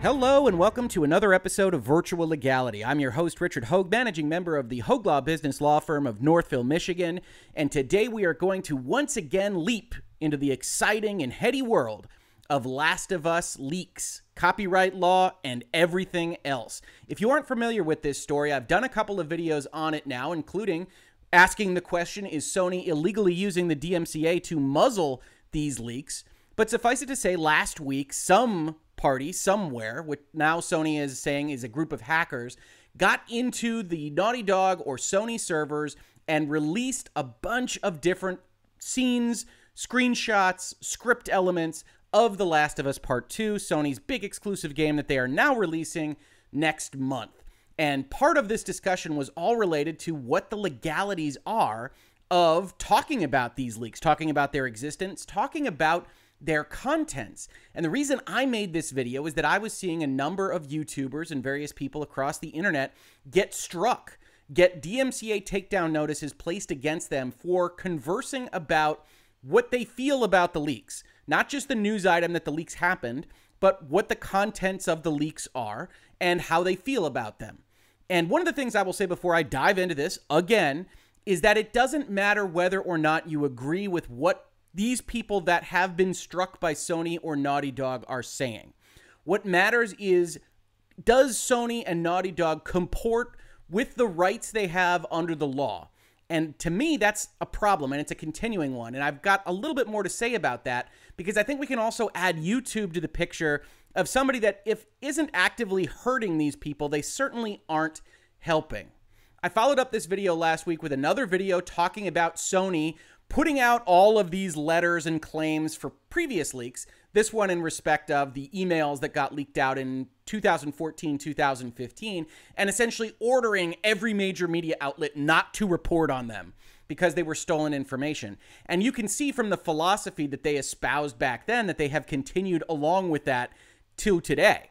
Hello and welcome to another episode of Virtual Legality. I'm your host, Richard Hoeg, managing member of the Hoeg Law Business Law Firm of Northville, Michigan. And today we are going to once again leap into the exciting and heady world of Last of Us leaks, copyright law, and everything else. If you aren't familiar with this story, I've done a couple of videos on it now, including asking the question Is Sony illegally using the DMCA to muzzle these leaks? But suffice it to say, last week, some party somewhere, which now Sony is saying is a group of hackers, got into the Naughty Dog or Sony servers and released a bunch of different scenes, screenshots, script elements of The Last of Us Part 2, Sony's big exclusive game that they are now releasing next month. And part of this discussion was all related to what the legalities are of talking about these leaks, talking about their existence, talking about their contents. And the reason I made this video is that I was seeing a number of YouTubers and various people across the internet get struck, get DMCA takedown notices placed against them for conversing about what they feel about the leaks. Not just the news item that the leaks happened, but what the contents of the leaks are and how they feel about them. And one of the things I will say before I dive into this again is that it doesn't matter whether or not you agree with what these people that have been struck by Sony or Naughty Dog are saying. What matters is does Sony and Naughty Dog comport with the rights they have under the law? And to me, that's a problem, and it's a continuing one. And I've got a little bit more to say about that because I think we can also add YouTube to the picture of somebody that, if isn't actively hurting these people, they certainly aren't helping. I followed up this video last week with another video talking about Sony putting out all of these letters and claims for previous leaks. This one in respect of the emails that got leaked out in 2014, 2015, and essentially ordering every major media outlet not to report on them because they were stolen information. And you can see from the philosophy that they espoused back then that they have continued along with that to today.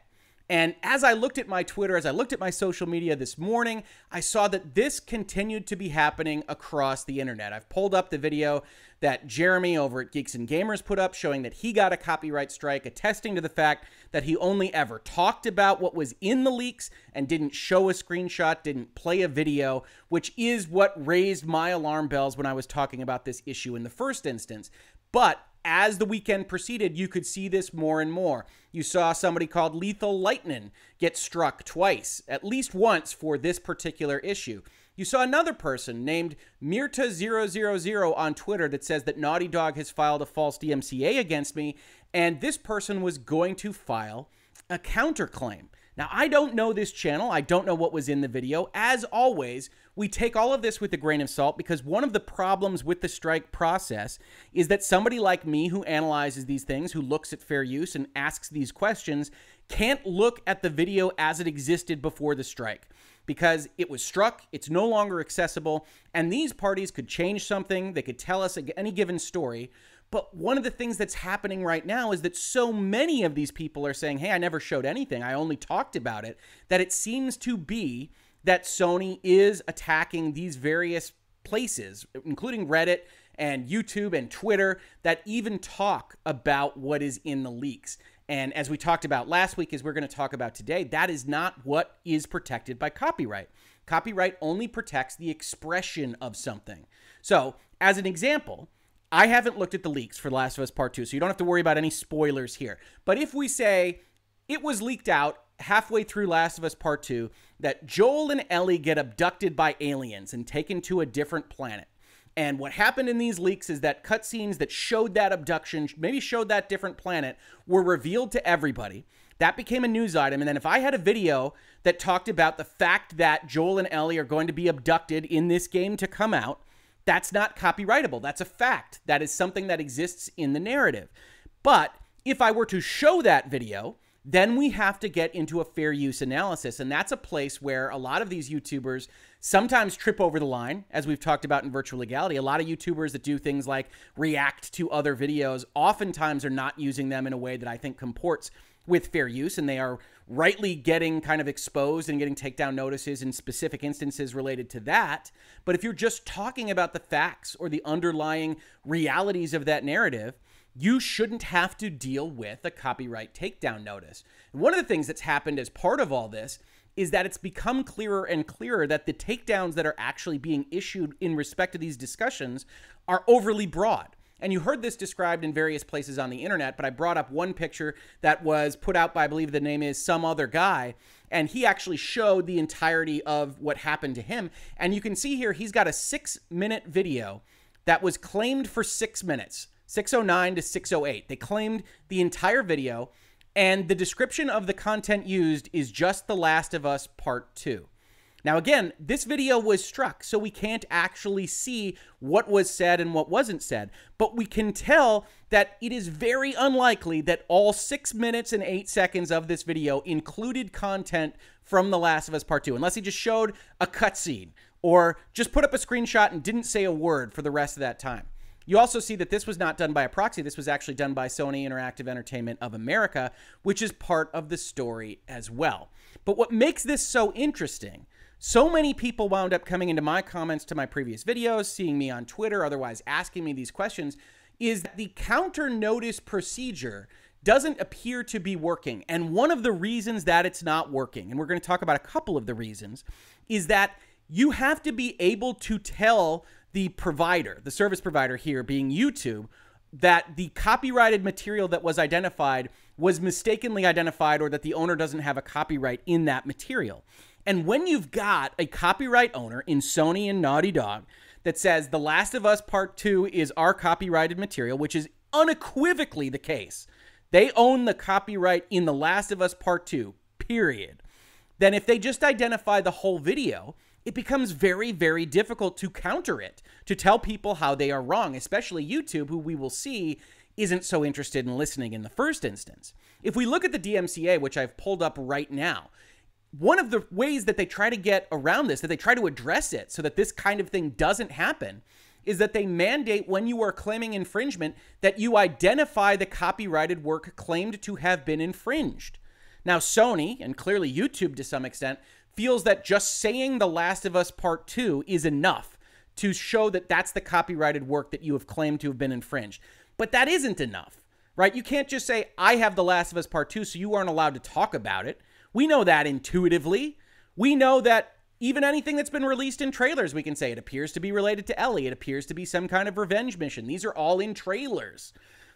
And as I looked at my Twitter, as I looked at my social media this morning, I saw that this continued to be happening across the internet. I've pulled up the video that Jeremy over at Geeks and Gamers put up showing that he got a copyright strike, attesting to the fact that he only ever talked about what was in the leaks and didn't show a screenshot, didn't play a video, which is what raised my alarm bells when I was talking about this issue in the first instance. But as the weekend proceeded, you could see this more and more. You saw somebody called Lethal Lightning get struck twice, at least once for this particular issue. You saw another person named Mirta000 on Twitter that says that Naughty Dog has filed a false DMCA against me, and this person was going to file a counterclaim. Now, I don't know this channel. I don't know what was in the video. As always, we take all of this with a grain of salt because one of the problems with the strike process is that somebody like me who analyzes these things, who looks at fair use and asks these questions, can't look at the video as it existed before the strike because it was struck, it's no longer accessible, and these parties could change something, they could tell us any given story. But one of the things that's happening right now is that so many of these people are saying, hey, I never showed anything, I only talked about it, that it seems to be that Sony is attacking these various places, including Reddit and YouTube and Twitter, that even talk about what is in the leaks. And as we talked about last week, as we're going to talk about today, that is not what is protected by copyright. Copyright only protects the expression of something. So, as an example, I haven't looked at the leaks for Last of Us Part 2, so you don't have to worry about any spoilers here. But if we say it was leaked out halfway through Last of Us Part 2 that Joel and Ellie get abducted by aliens and taken to a different planet. And what happened in these leaks is that cutscenes that showed that abduction, maybe showed that different planet, were revealed to everybody. That became a news item. And then if I had a video that talked about the fact that Joel and Ellie are going to be abducted in this game to come out, that's not copyrightable. That's a fact. That is something that exists in the narrative. But if I were to show that video, then we have to get into a fair use analysis. And that's a place where a lot of these YouTubers sometimes trip over the line, as we've talked about in virtual legality. A lot of YouTubers that do things like react to other videos oftentimes are not using them in a way that I think comports with fair use, and they are rightly getting kind of exposed and getting takedown notices in specific instances related to that. But if you're just talking about the facts or the underlying realities of that narrative, you shouldn't have to deal with a copyright takedown notice. And one of the things that's happened as part of all this is that it's become clearer and clearer that the takedowns that are actually being issued in respect to these discussions are overly broad. And you heard this described in various places on the internet, but I brought up one picture that was put out by, I believe the name is some other guy, and he actually showed the entirety of what happened to him. And you can see here, he's got a six minute video that was claimed for six minutes. 609 to 608. They claimed the entire video, and the description of the content used is just The Last of Us Part 2. Now, again, this video was struck, so we can't actually see what was said and what wasn't said, but we can tell that it is very unlikely that all six minutes and eight seconds of this video included content from The Last of Us Part 2, unless he just showed a cutscene or just put up a screenshot and didn't say a word for the rest of that time. You also see that this was not done by a proxy. This was actually done by Sony Interactive Entertainment of America, which is part of the story as well. But what makes this so interesting, so many people wound up coming into my comments to my previous videos, seeing me on Twitter, otherwise asking me these questions, is that the counter notice procedure doesn't appear to be working. And one of the reasons that it's not working, and we're going to talk about a couple of the reasons, is that you have to be able to tell the provider, the service provider here being YouTube, that the copyrighted material that was identified was mistakenly identified or that the owner doesn't have a copyright in that material. And when you've got a copyright owner in Sony and Naughty Dog that says The Last of Us Part 2 is our copyrighted material, which is unequivocally the case, they own the copyright in The Last of Us Part 2, period. Then if they just identify the whole video, it becomes very, very difficult to counter it, to tell people how they are wrong, especially YouTube, who we will see isn't so interested in listening in the first instance. If we look at the DMCA, which I've pulled up right now, one of the ways that they try to get around this, that they try to address it so that this kind of thing doesn't happen, is that they mandate when you are claiming infringement that you identify the copyrighted work claimed to have been infringed. Now, Sony, and clearly YouTube to some extent, feels that just saying The Last of Us Part 2 is enough to show that that's the copyrighted work that you have claimed to have been infringed. But that isn't enough, right? You can't just say, I have The Last of Us Part 2, so you aren't allowed to talk about it. We know that intuitively. We know that even anything that's been released in trailers, we can say it appears to be related to Ellie. It appears to be some kind of revenge mission. These are all in trailers.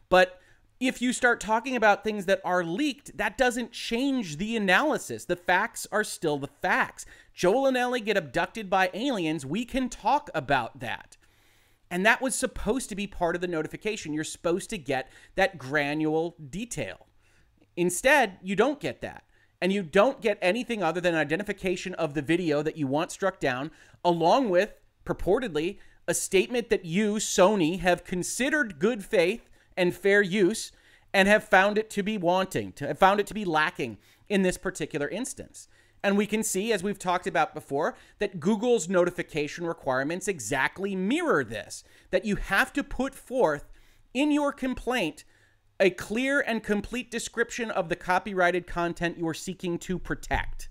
But if you start talking about things that are leaked, that doesn't change the analysis. The facts are still the facts. Joel and Ellie get abducted by aliens. We can talk about that. And that was supposed to be part of the notification. You're supposed to get that granular detail. Instead, you don't get that. And you don't get anything other than identification of the video that you want struck down, along with, purportedly, a statement that you, Sony, have considered good faith and fair use and have found it to be wanting, to have found it to be lacking in this particular instance. And we can see, as we've talked about before, that Google's notification requirements exactly mirror this that you have to put forth in your complaint a clear and complete description of the copyrighted content you're seeking to protect.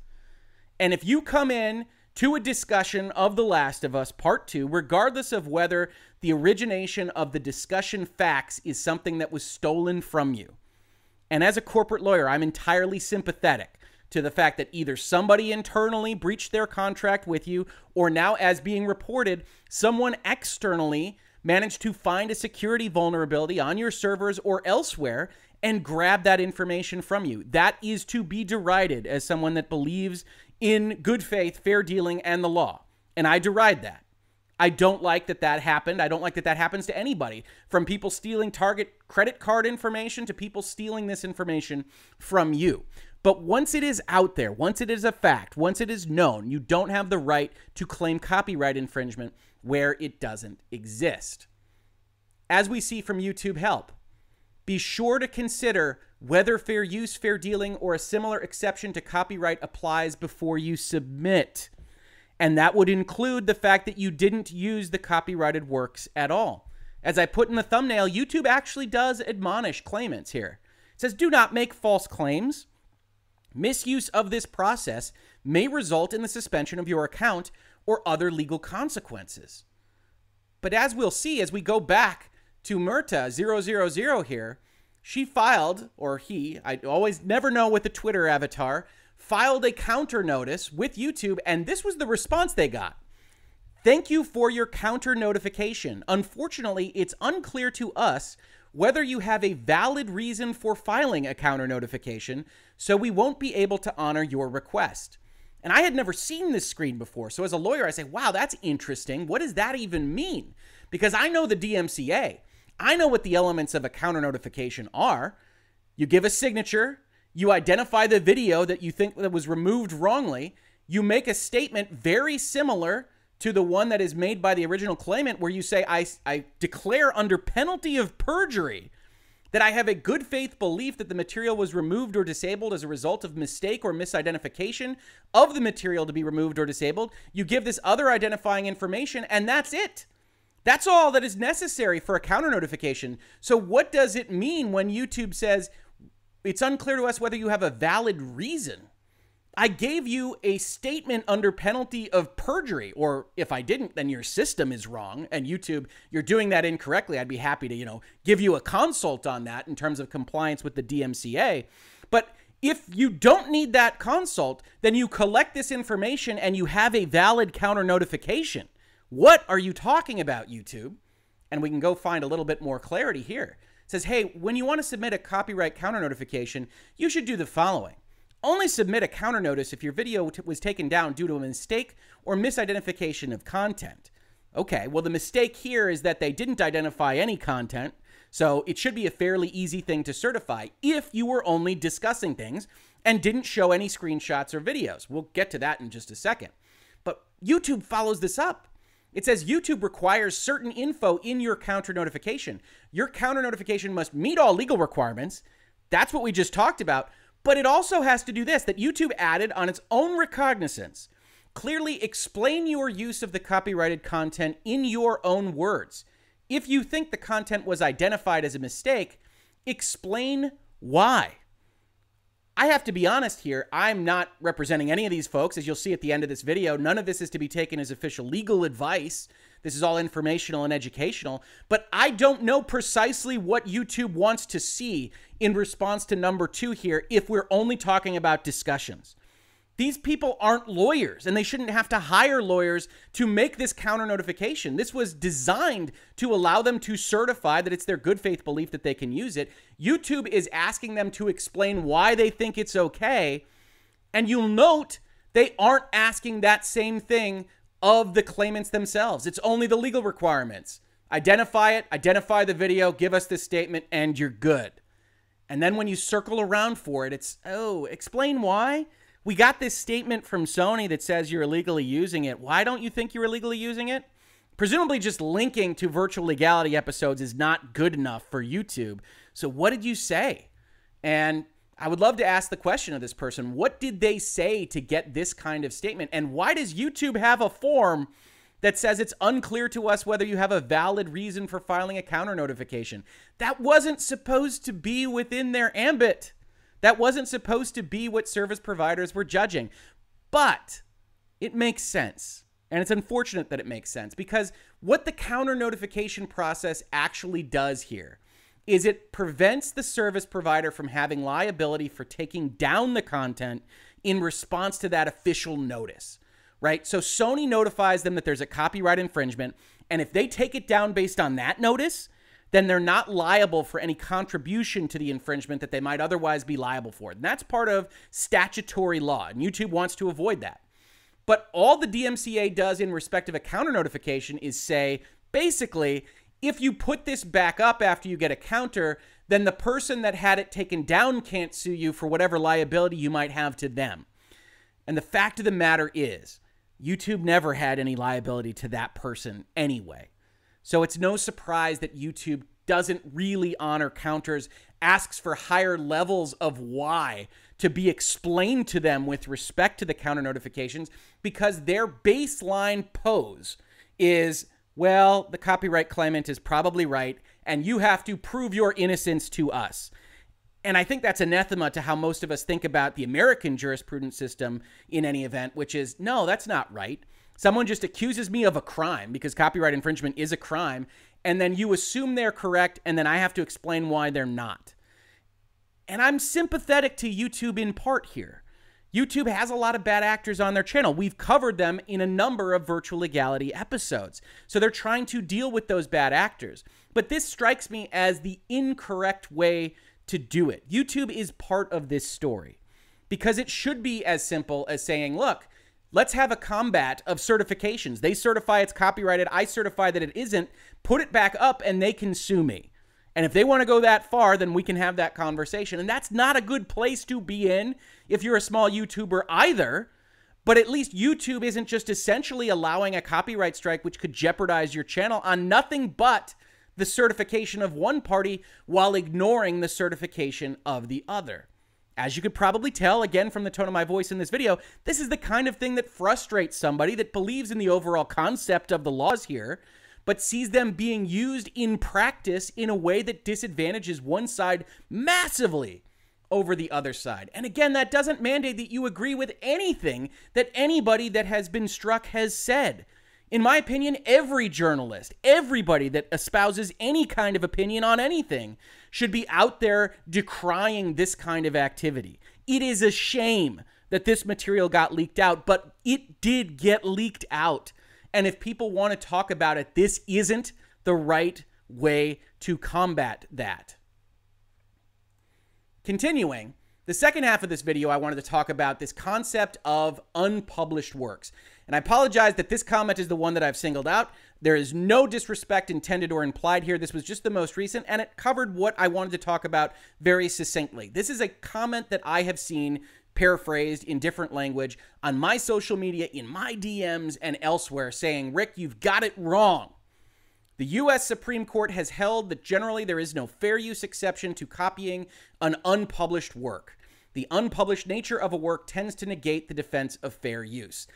And if you come in to a discussion of The Last of Us Part 2, regardless of whether the origination of the discussion facts is something that was stolen from you. And as a corporate lawyer, I'm entirely sympathetic to the fact that either somebody internally breached their contract with you, or now, as being reported, someone externally managed to find a security vulnerability on your servers or elsewhere and grab that information from you. That is to be derided as someone that believes in good faith, fair dealing, and the law. And I deride that. I don't like that that happened. I don't like that that happens to anybody, from people stealing Target credit card information to people stealing this information from you. But once it is out there, once it is a fact, once it is known, you don't have the right to claim copyright infringement where it doesn't exist. As we see from YouTube Help, be sure to consider whether fair use, fair dealing, or a similar exception to copyright applies before you submit. And that would include the fact that you didn't use the copyrighted works at all. As I put in the thumbnail, YouTube actually does admonish claimants here. It says, do not make false claims. Misuse of this process may result in the suspension of your account or other legal consequences. But as we'll see as we go back to Murta000 here. She filed, or he, I always never know with the Twitter avatar, filed a counter notice with YouTube, and this was the response they got. Thank you for your counter notification. Unfortunately, it's unclear to us whether you have a valid reason for filing a counter notification, so we won't be able to honor your request. And I had never seen this screen before. So as a lawyer, I say, wow, that's interesting. What does that even mean? Because I know the DMCA. I know what the elements of a counter notification are. You give a signature, you identify the video that you think that was removed wrongly, you make a statement very similar to the one that is made by the original claimant where you say I I declare under penalty of perjury that I have a good faith belief that the material was removed or disabled as a result of mistake or misidentification of the material to be removed or disabled. You give this other identifying information, and that's it. That's all that is necessary for a counter notification. So, what does it mean when YouTube says it's unclear to us whether you have a valid reason? I gave you a statement under penalty of perjury, or if I didn't, then your system is wrong. And YouTube, you're doing that incorrectly. I'd be happy to, you know, give you a consult on that in terms of compliance with the DMCA. But if you don't need that consult, then you collect this information and you have a valid counter notification. What are you talking about, YouTube? And we can go find a little bit more clarity here. It says, hey, when you want to submit a copyright counter notification, you should do the following. Only submit a counter notice if your video was taken down due to a mistake or misidentification of content. Okay, well, the mistake here is that they didn't identify any content, so it should be a fairly easy thing to certify if you were only discussing things and didn't show any screenshots or videos. We'll get to that in just a second. But YouTube follows this up. It says YouTube requires certain info in your counter notification. Your counter notification must meet all legal requirements. That's what we just talked about. But it also has to do this that YouTube added on its own recognizance. Clearly explain your use of the copyrighted content in your own words. If you think the content was identified as a mistake, explain why. I have to be honest here. I'm not representing any of these folks. As you'll see at the end of this video, none of this is to be taken as official legal advice. This is all informational and educational. But I don't know precisely what YouTube wants to see in response to number two here if we're only talking about discussions. These people aren't lawyers and they shouldn't have to hire lawyers to make this counter notification. This was designed to allow them to certify that it's their good faith belief that they can use it. YouTube is asking them to explain why they think it's okay. And you'll note they aren't asking that same thing of the claimants themselves. It's only the legal requirements. Identify it, identify the video, give us this statement, and you're good. And then when you circle around for it, it's, oh, explain why? We got this statement from Sony that says you're illegally using it. Why don't you think you're illegally using it? Presumably, just linking to virtual legality episodes is not good enough for YouTube. So, what did you say? And I would love to ask the question of this person what did they say to get this kind of statement? And why does YouTube have a form that says it's unclear to us whether you have a valid reason for filing a counter notification. That wasn't supposed to be within their ambit. That wasn't supposed to be what service providers were judging. But it makes sense. And it's unfortunate that it makes sense because what the counter notification process actually does here is it prevents the service provider from having liability for taking down the content in response to that official notice right? So Sony notifies them that there's a copyright infringement. And if they take it down based on that notice, then they're not liable for any contribution to the infringement that they might otherwise be liable for. And that's part of statutory law. And YouTube wants to avoid that. But all the DMCA does in respect of a counter notification is say, basically, if you put this back up after you get a counter, then the person that had it taken down can't sue you for whatever liability you might have to them. And the fact of the matter is, YouTube never had any liability to that person anyway. So it's no surprise that YouTube doesn't really honor counters, asks for higher levels of why to be explained to them with respect to the counter notifications because their baseline pose is well, the copyright claimant is probably right, and you have to prove your innocence to us. And I think that's anathema to how most of us think about the American jurisprudence system in any event, which is no, that's not right. Someone just accuses me of a crime because copyright infringement is a crime, and then you assume they're correct, and then I have to explain why they're not. And I'm sympathetic to YouTube in part here. YouTube has a lot of bad actors on their channel. We've covered them in a number of virtual legality episodes. So they're trying to deal with those bad actors. But this strikes me as the incorrect way to do it. YouTube is part of this story because it should be as simple as saying, look, let's have a combat of certifications. They certify it's copyrighted, I certify that it isn't, put it back up, and they can sue me. And if they want to go that far, then we can have that conversation. And that's not a good place to be in if you're a small YouTuber either. But at least YouTube isn't just essentially allowing a copyright strike, which could jeopardize your channel on nothing but the certification of one party while ignoring the certification of the other. As you could probably tell, again, from the tone of my voice in this video, this is the kind of thing that frustrates somebody that believes in the overall concept of the laws here but sees them being used in practice in a way that disadvantages one side massively over the other side. And again, that doesn't mandate that you agree with anything that anybody that has been struck has said. In my opinion, every journalist, everybody that espouses any kind of opinion on anything, should be out there decrying this kind of activity. It is a shame that this material got leaked out, but it did get leaked out. And if people want to talk about it, this isn't the right way to combat that. Continuing, the second half of this video, I wanted to talk about this concept of unpublished works. And I apologize that this comment is the one that I've singled out. There is no disrespect intended or implied here. This was just the most recent, and it covered what I wanted to talk about very succinctly. This is a comment that I have seen paraphrased in different language on my social media, in my DMs, and elsewhere saying, Rick, you've got it wrong. The U.S. Supreme Court has held that generally there is no fair use exception to copying an unpublished work. The unpublished nature of a work tends to negate the defense of fair use.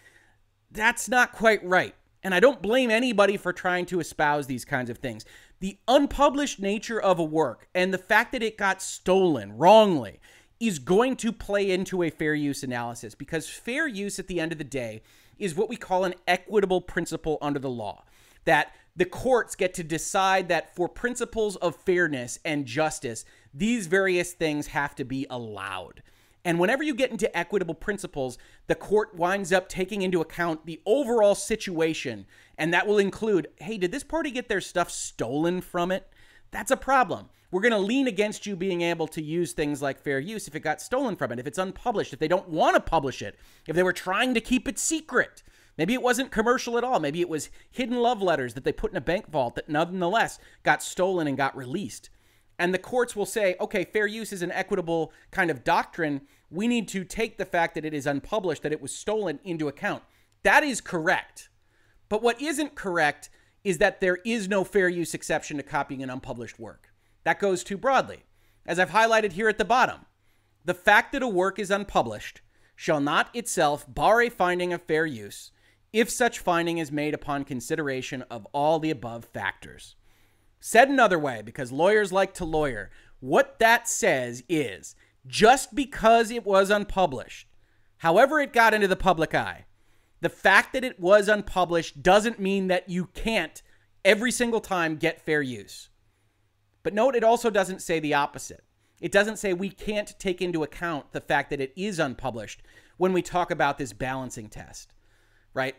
That's not quite right. And I don't blame anybody for trying to espouse these kinds of things. The unpublished nature of a work and the fact that it got stolen wrongly is going to play into a fair use analysis because fair use at the end of the day is what we call an equitable principle under the law. That the courts get to decide that for principles of fairness and justice, these various things have to be allowed. And whenever you get into equitable principles, the court winds up taking into account the overall situation. And that will include hey, did this party get their stuff stolen from it? That's a problem. We're going to lean against you being able to use things like fair use if it got stolen from it, if it's unpublished, if they don't want to publish it, if they were trying to keep it secret. Maybe it wasn't commercial at all. Maybe it was hidden love letters that they put in a bank vault that nonetheless got stolen and got released. And the courts will say, okay, fair use is an equitable kind of doctrine. We need to take the fact that it is unpublished, that it was stolen into account. That is correct. But what isn't correct is that there is no fair use exception to copying an unpublished work. That goes too broadly. As I've highlighted here at the bottom, the fact that a work is unpublished shall not itself bar a finding of fair use if such finding is made upon consideration of all the above factors. Said another way, because lawyers like to lawyer, what that says is just because it was unpublished, however it got into the public eye, the fact that it was unpublished doesn't mean that you can't every single time get fair use. But note, it also doesn't say the opposite. It doesn't say we can't take into account the fact that it is unpublished when we talk about this balancing test, right?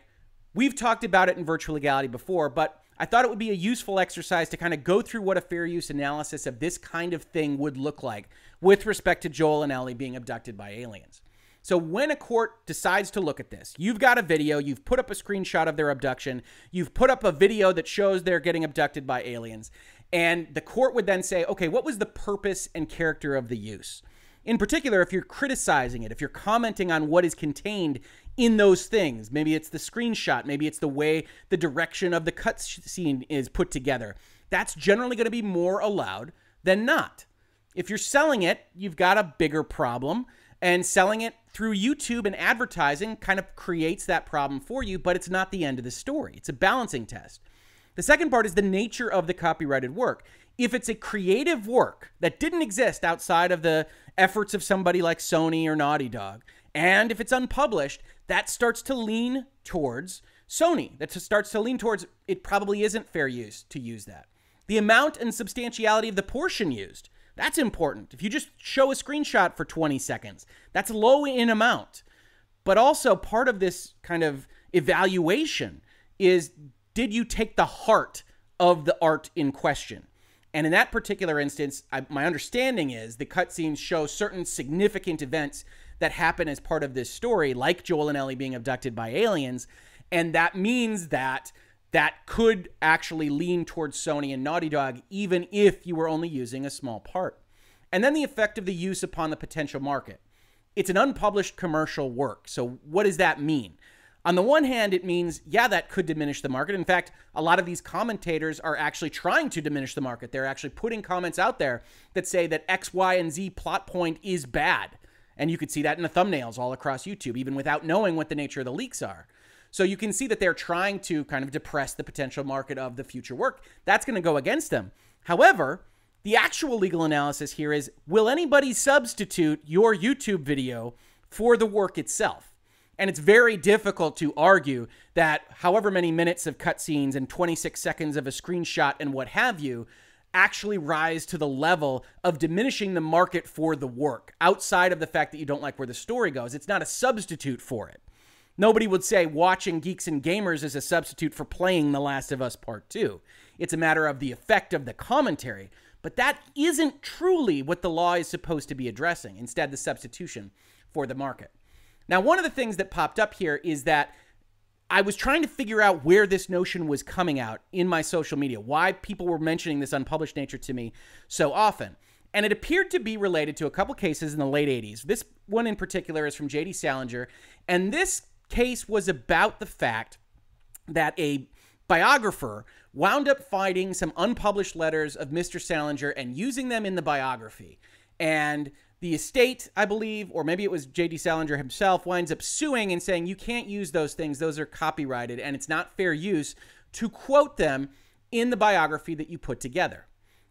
We've talked about it in virtual legality before, but I thought it would be a useful exercise to kind of go through what a fair use analysis of this kind of thing would look like with respect to Joel and Ellie being abducted by aliens. So when a court decides to look at this, you've got a video, you've put up a screenshot of their abduction, you've put up a video that shows they're getting abducted by aliens, and the court would then say, okay, what was the purpose and character of the use? In particular, if you're criticizing it, if you're commenting on what is contained in those things, maybe it's the screenshot, maybe it's the way the direction of the cut scene is put together, that's generally going to be more allowed than not. If you're selling it, you've got a bigger problem. And selling it through YouTube and advertising kind of creates that problem for you, but it's not the end of the story. It's a balancing test. The second part is the nature of the copyrighted work. If it's a creative work that didn't exist outside of the efforts of somebody like Sony or Naughty Dog, and if it's unpublished, that starts to lean towards Sony. That starts to lean towards it probably isn't fair use to use that. The amount and substantiality of the portion used. That's important. If you just show a screenshot for 20 seconds, that's low in amount. But also, part of this kind of evaluation is did you take the heart of the art in question? And in that particular instance, I, my understanding is the cutscenes show certain significant events that happen as part of this story, like Joel and Ellie being abducted by aliens. And that means that that could actually lean towards Sony and Naughty Dog, even if you were only using a small part. And then the effect of the use upon the potential market. It's an unpublished commercial work. So, what does that mean? On the one hand, it means, yeah, that could diminish the market. In fact, a lot of these commentators are actually trying to diminish the market. They're actually putting comments out there that say that X, Y, and Z plot point is bad. And you could see that in the thumbnails all across YouTube, even without knowing what the nature of the leaks are. So you can see that they're trying to kind of depress the potential market of the future work. That's going to go against them. However, the actual legal analysis here is will anybody substitute your YouTube video for the work itself? And it's very difficult to argue that however many minutes of cutscenes and 26 seconds of a screenshot and what have you actually rise to the level of diminishing the market for the work outside of the fact that you don't like where the story goes. It's not a substitute for it. Nobody would say watching Geeks and Gamers is a substitute for playing The Last of Us Part 2. It's a matter of the effect of the commentary. But that isn't truly what the law is supposed to be addressing, instead, the substitution for the market. Now, one of the things that popped up here is that I was trying to figure out where this notion was coming out in my social media, why people were mentioning this unpublished nature to me so often. And it appeared to be related to a couple cases in the late 80s. This one in particular is from J.D. Salinger, and this case was about the fact that a biographer wound up finding some unpublished letters of Mr. Salinger and using them in the biography. And the estate, I believe, or maybe it was J.D. Salinger himself, winds up suing and saying, you can't use those things. Those are copyrighted, and it's not fair use to quote them in the biography that you put together.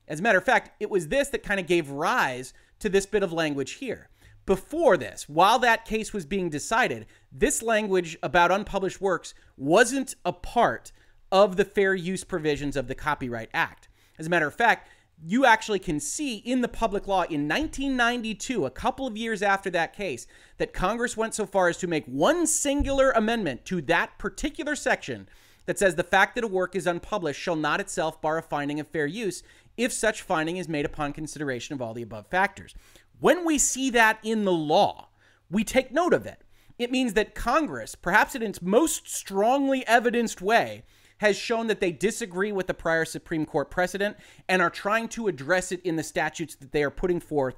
As a matter of fact, it was this that kind of gave rise to this bit of language here. Before this, while that case was being decided, this language about unpublished works wasn't a part of the fair use provisions of the Copyright Act. As a matter of fact, you actually can see in the public law in 1992, a couple of years after that case, that Congress went so far as to make one singular amendment to that particular section that says the fact that a work is unpublished shall not itself bar a finding of fair use if such finding is made upon consideration of all the above factors. When we see that in the law, we take note of it. It means that Congress, perhaps in its most strongly evidenced way, has shown that they disagree with the prior Supreme Court precedent and are trying to address it in the statutes that they are putting forth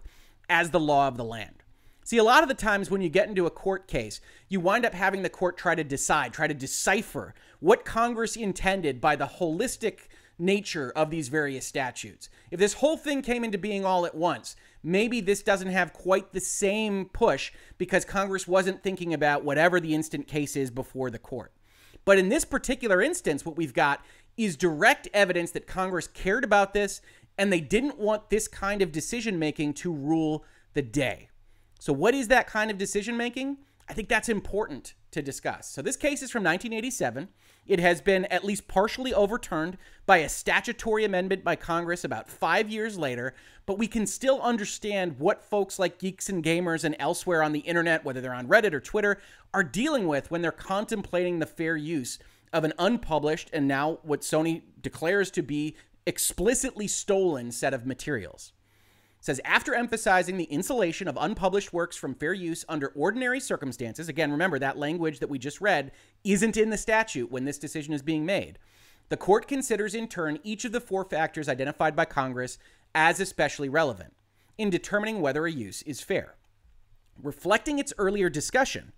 as the law of the land. See, a lot of the times when you get into a court case, you wind up having the court try to decide, try to decipher what Congress intended by the holistic nature of these various statutes. If this whole thing came into being all at once, maybe this doesn't have quite the same push because Congress wasn't thinking about whatever the instant case is before the court. But in this particular instance, what we've got is direct evidence that Congress cared about this and they didn't want this kind of decision making to rule the day. So, what is that kind of decision making? I think that's important to discuss. So, this case is from 1987. It has been at least partially overturned by a statutory amendment by Congress about five years later, but we can still understand what folks like geeks and gamers and elsewhere on the internet, whether they're on Reddit or Twitter, are dealing with when they're contemplating the fair use of an unpublished and now what Sony declares to be explicitly stolen set of materials says after emphasizing the insulation of unpublished works from fair use under ordinary circumstances again remember that language that we just read isn't in the statute when this decision is being made. The court considers in turn each of the four factors identified by congress as especially relevant in determining whether a use is fair. Reflecting its earlier discussion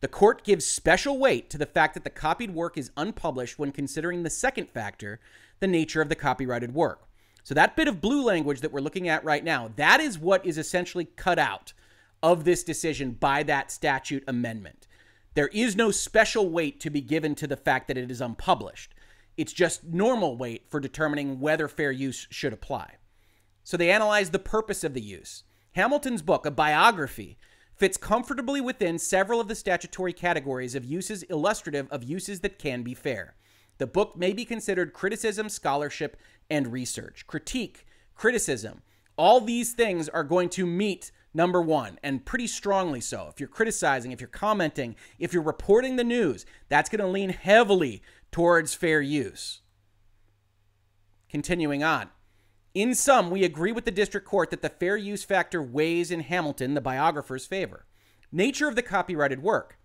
the court gives special weight to the fact that the copied work is unpublished when considering the second factor the nature of the copyrighted work so that bit of blue language that we're looking at right now, that is what is essentially cut out of this decision by that statute amendment. There is no special weight to be given to the fact that it is unpublished. It's just normal weight for determining whether fair use should apply. So they analyze the purpose of the use. Hamilton's book, a biography, fits comfortably within several of the statutory categories of uses illustrative of uses that can be fair. The book may be considered criticism, scholarship, and research. Critique, criticism, all these things are going to meet number one, and pretty strongly so. If you're criticizing, if you're commenting, if you're reporting the news, that's going to lean heavily towards fair use. Continuing on. In sum, we agree with the district court that the fair use factor weighs in Hamilton, the biographer's favor. Nature of the copyrighted work.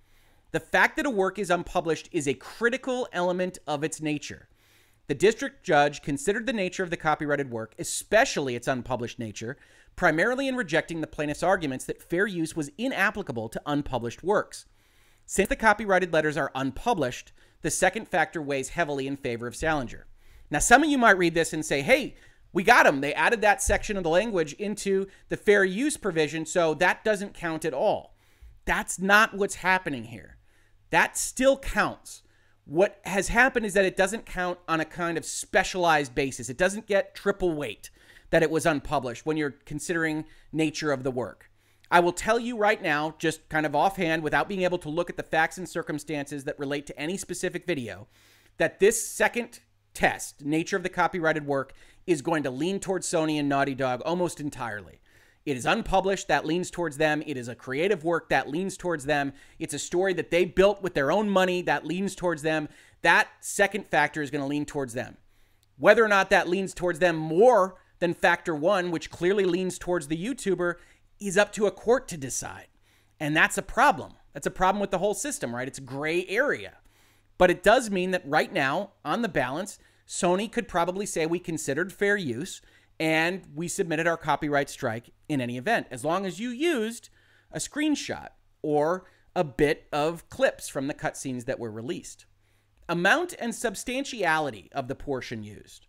The fact that a work is unpublished is a critical element of its nature. The district judge considered the nature of the copyrighted work, especially its unpublished nature, primarily in rejecting the plaintiff's arguments that fair use was inapplicable to unpublished works. Since the copyrighted letters are unpublished, the second factor weighs heavily in favor of Salinger. Now, some of you might read this and say, hey, we got them. They added that section of the language into the fair use provision, so that doesn't count at all. That's not what's happening here. That still counts. What has happened is that it doesn't count on a kind of specialized basis. It doesn't get triple weight that it was unpublished when you're considering nature of the work. I will tell you right now, just kind of offhand, without being able to look at the facts and circumstances that relate to any specific video, that this second test, nature of the copyrighted work, is going to lean towards Sony and Naughty Dog almost entirely. It is unpublished, that leans towards them. It is a creative work that leans towards them. It's a story that they built with their own money that leans towards them. That second factor is going to lean towards them. Whether or not that leans towards them more than factor one, which clearly leans towards the YouTuber, is up to a court to decide. And that's a problem. That's a problem with the whole system, right? It's a gray area. But it does mean that right now, on the balance, Sony could probably say we considered fair use and we submitted our copyright strike in any event, as long as you used a screenshot or a bit of clips from the cutscenes that were released. Amount and substantiality of the portion used.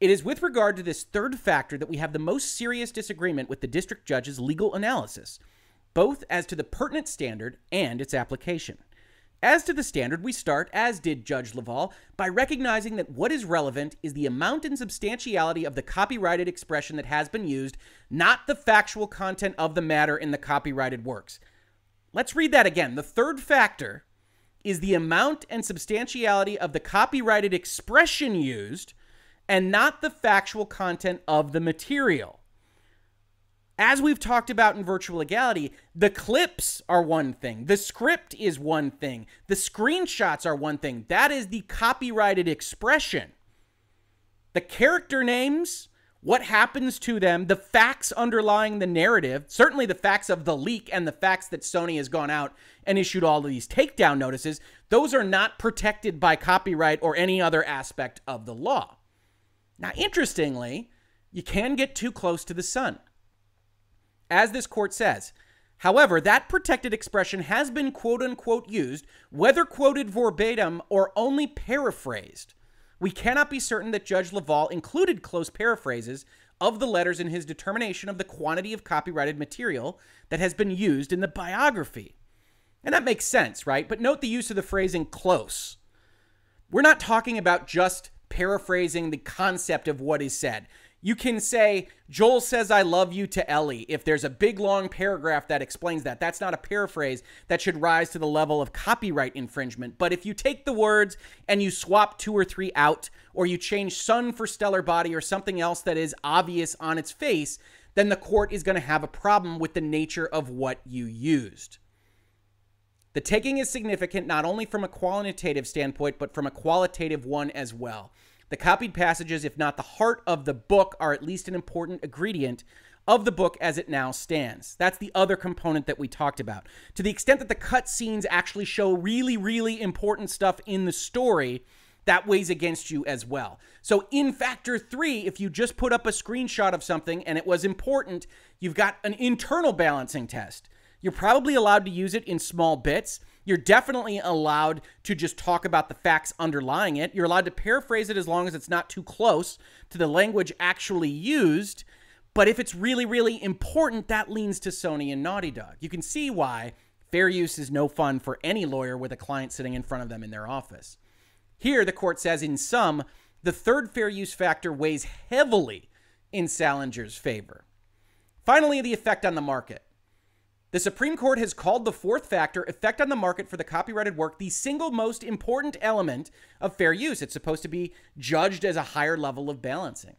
It is with regard to this third factor that we have the most serious disagreement with the district judge's legal analysis, both as to the pertinent standard and its application. As to the standard, we start, as did Judge Leval, by recognizing that what is relevant is the amount and substantiality of the copyrighted expression that has been used, not the factual content of the matter in the copyrighted works. Let's read that again. The third factor is the amount and substantiality of the copyrighted expression used, and not the factual content of the material as we've talked about in virtual legality, the clips are one thing, the script is one thing, the screenshots are one thing. That is the copyrighted expression. The character names, what happens to them, the facts underlying the narrative, certainly the facts of the leak and the facts that Sony has gone out and issued all of these takedown notices, those are not protected by copyright or any other aspect of the law. Now, interestingly, you can get too close to the sun as this court says. However, that protected expression has been quote unquote used, whether quoted verbatim or only paraphrased. We cannot be certain that Judge Leval included close paraphrases of the letters in his determination of the quantity of copyrighted material that has been used in the biography. And that makes sense, right? But note the use of the phrasing close. We're not talking about just paraphrasing the concept of what is said you can say, Joel says, I love you to Ellie. If there's a big long paragraph that explains that, that's not a paraphrase that should rise to the level of copyright infringement. But if you take the words and you swap two or three out, or you change sun for stellar body or something else that is obvious on its face, then the court is going to have a problem with the nature of what you used. The taking is significant not only from a quantitative standpoint, but from a qualitative one as well. The copied passages, if not the heart of the book, are at least an important ingredient of the book as it now stands. That's the other component that we talked about. To the extent that the cut scenes actually show really, really important stuff in the story, that weighs against you as well. So in factor three, if you just put up a screenshot of something and it was important, you've got an internal balancing test. You're probably allowed to use it in small bits. You're definitely allowed to just talk about the facts underlying it. You're allowed to paraphrase it as long as it's not too close to the language actually used. But if it's really, really important, that leans to Sony and Naughty Dog. You can see why fair use is no fun for any lawyer with a client sitting in front of them in their office. Here, the court says, in sum, the third fair use factor weighs heavily in Salinger's favor. Finally, the effect on the market. The Supreme Court has called the fourth factor, effect on the market for the copyrighted work, the single most important element of fair use. It's supposed to be judged as a higher level of balancing.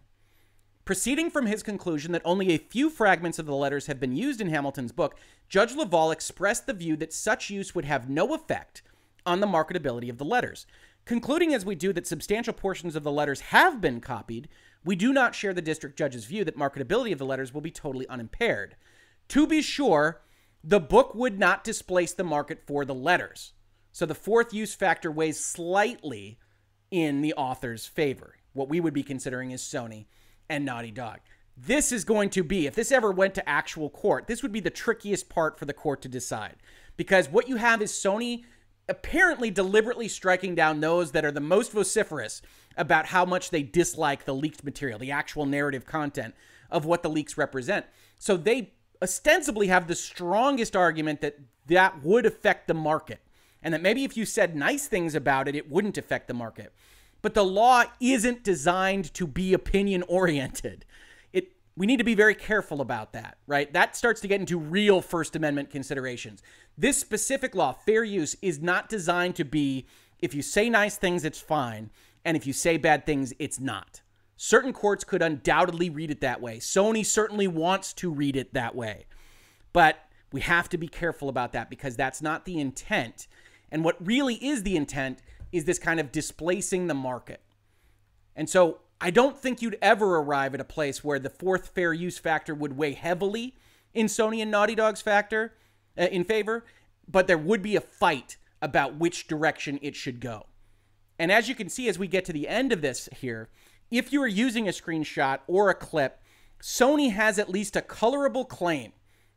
Proceeding from his conclusion that only a few fragments of the letters have been used in Hamilton's book, Judge Leval expressed the view that such use would have no effect on the marketability of the letters. Concluding as we do that substantial portions of the letters have been copied, we do not share the district judge's view that marketability of the letters will be totally unimpaired. To be sure, the book would not displace the market for the letters. So the fourth use factor weighs slightly in the author's favor. What we would be considering is Sony and Naughty Dog. This is going to be, if this ever went to actual court, this would be the trickiest part for the court to decide. Because what you have is Sony apparently deliberately striking down those that are the most vociferous about how much they dislike the leaked material, the actual narrative content of what the leaks represent. So they ostensibly have the strongest argument that that would affect the market and that maybe if you said nice things about it, it wouldn't affect the market. But the law isn't designed to be opinion oriented. It we need to be very careful about that, right? That starts to get into real First Amendment considerations. This specific law, fair use, is not designed to be if you say nice things, it's fine, and if you say bad things, it's not. Certain courts could undoubtedly read it that way. Sony certainly wants to read it that way. But we have to be careful about that because that's not the intent. And what really is the intent is this kind of displacing the market. And so I don't think you'd ever arrive at a place where the fourth fair use factor would weigh heavily in Sony and Naughty Dog's factor uh, in favor, but there would be a fight about which direction it should go. And as you can see as we get to the end of this here, if you are using a screenshot or a clip, Sony has at least a colorable claim.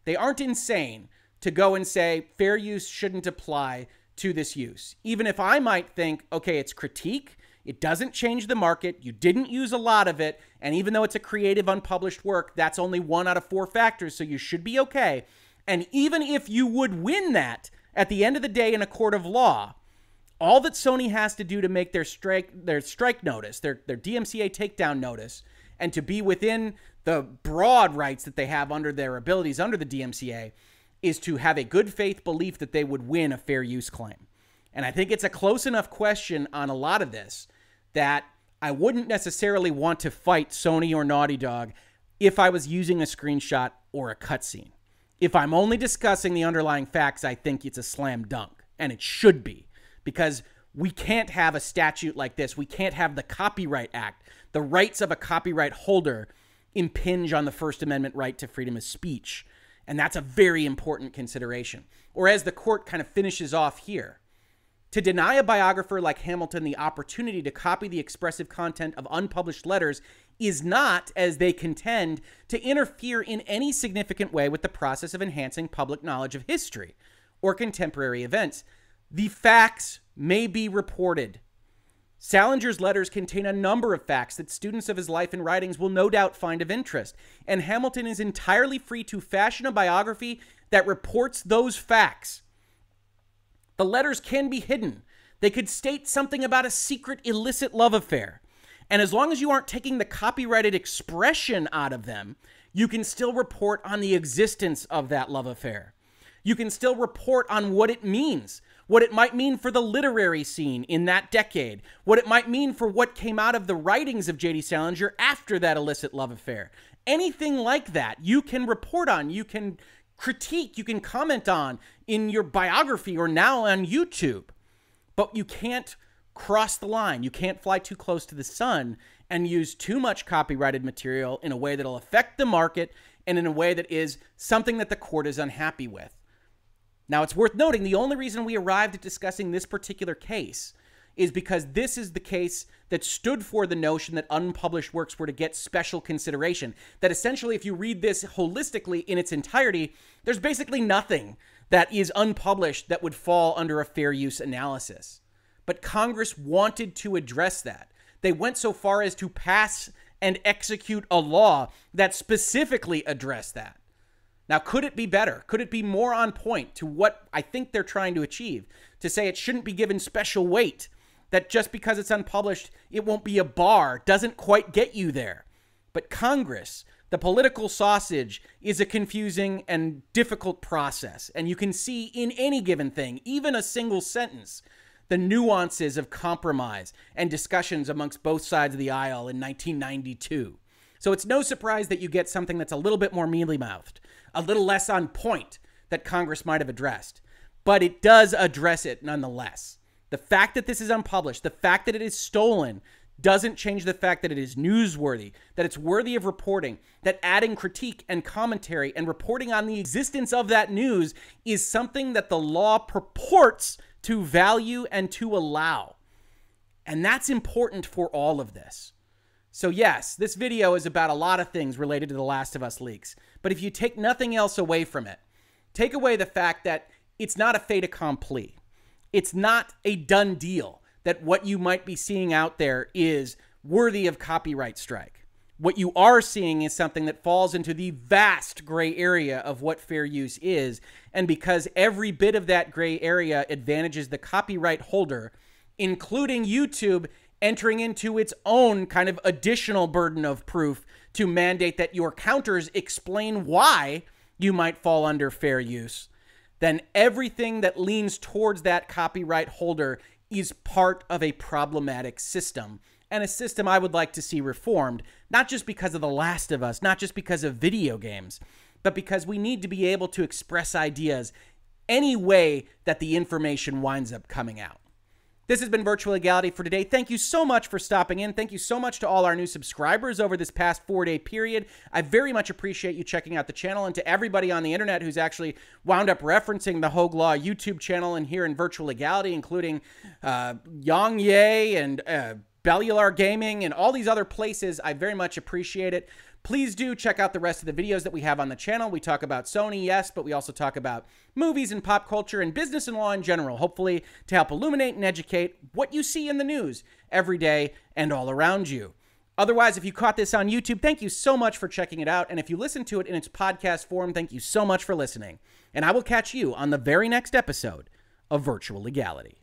They aren't insane to go and say fair use shouldn't apply to this use. Even if I might think, okay, it's critique, it doesn't change the market, you didn't use a lot of it, and even though it's a creative unpublished work, that's only one out of four factors, so you should be okay. And even if you would win that at the end of the day in a court of law, all that Sony has to do to make their strike their strike notice, their their DMCA takedown notice, and to be within the broad rights that they have under their abilities under the DMCA is to have a good faith belief that they would win a fair use claim. And I think it's a close enough question on a lot of this that I wouldn't necessarily want to fight Sony or Naughty Dog if I was using a screenshot or a cutscene. If I'm only discussing the underlying facts, I think it's a slam dunk, and it should be because we can't have a statute like this. We can't have the Copyright Act, the rights of a copyright holder impinge on the First Amendment right to freedom of speech. And that's a very important consideration. Or as the court kind of finishes off here, to deny a biographer like Hamilton the opportunity to copy the expressive content of unpublished letters is not, as they contend, to interfere in any significant way with the process of enhancing public knowledge of history or contemporary events. The facts may be reported. Salinger's letters contain a number of facts that students of his life and writings will no doubt find of interest, and Hamilton is entirely free to fashion a biography that reports those facts. The letters can be hidden. They could state something about a secret illicit love affair. And as long as you aren't taking the copyrighted expression out of them, you can still report on the existence of that love affair. You can still report on what it means what it might mean for the literary scene in that decade, what it might mean for what came out of the writings of J.D. Salinger after that illicit love affair. Anything like that you can report on, you can critique, you can comment on in your biography or now on YouTube. But you can't cross the line. You can't fly too close to the sun and use too much copyrighted material in a way that'll affect the market and in a way that is something that the court is unhappy with. Now, it's worth noting the only reason we arrived at discussing this particular case is because this is the case that stood for the notion that unpublished works were to get special consideration. That essentially, if you read this holistically in its entirety, there's basically nothing that is unpublished that would fall under a fair use analysis. But Congress wanted to address that. They went so far as to pass and execute a law that specifically addressed that. Now, could it be better? Could it be more on point to what I think they're trying to achieve? To say it shouldn't be given special weight, that just because it's unpublished, it won't be a bar, doesn't quite get you there. But Congress, The political sausage is a confusing and difficult process, and you can see in any given thing, even a single sentence, the nuances of compromise and discussions amongst both sides of the aisle in 1992. So it's no surprise that you get something that's a little bit more mealy mouthed, a little less on point that Congress might have addressed. But it does address it nonetheless. The fact that this is unpublished, the fact that it is stolen, doesn't change the fact that it is newsworthy, that it's worthy of reporting, that adding critique and commentary and reporting on the existence of that news is something that the law purports to value and to allow. And that's important for all of this. So, yes, this video is about a lot of things related to The Last of Us leaks. But if you take nothing else away from it, take away the fact that it's not a fait accompli, it's not a done deal that what you might be seeing out there is worthy of copyright strike. What you are seeing is something that falls into the vast gray area of what fair use is. And because every bit of that gray area advantages the copyright holder, including YouTube entering into its own kind of additional burden of proof to mandate that your counters explain why you might fall under fair use, then everything that leans towards that copyright holder is part of a problematic system and a system I would like to see reformed, not just because of The Last of Us, not just because of video games, but because we need to be able to express ideas any way that the information winds up coming out. This has been Virtual Legality for today. Thank you so much for stopping in. Thank you so much to all our new subscribers over this past four day period. I very much appreciate you checking out the channel and to everybody on the internet who's actually wound up referencing the Hoeg Law YouTube channel and here in Virtual Legality, including uh, Yong Yea and uh, Bellular Gaming and all these other places. I very much appreciate it. Please do check out the rest of the videos that we have on the channel. We talk about Sony, yes, but we also talk about movies and pop culture and business and law in general, hopefully to help illuminate and educate what you see in the news every day and all around you. Otherwise, if you caught this on YouTube, thank you so much for checking it out. And if you listen to it in its podcast form, thank you so much for listening. And I will catch you on the very next episode of Virtual Legality.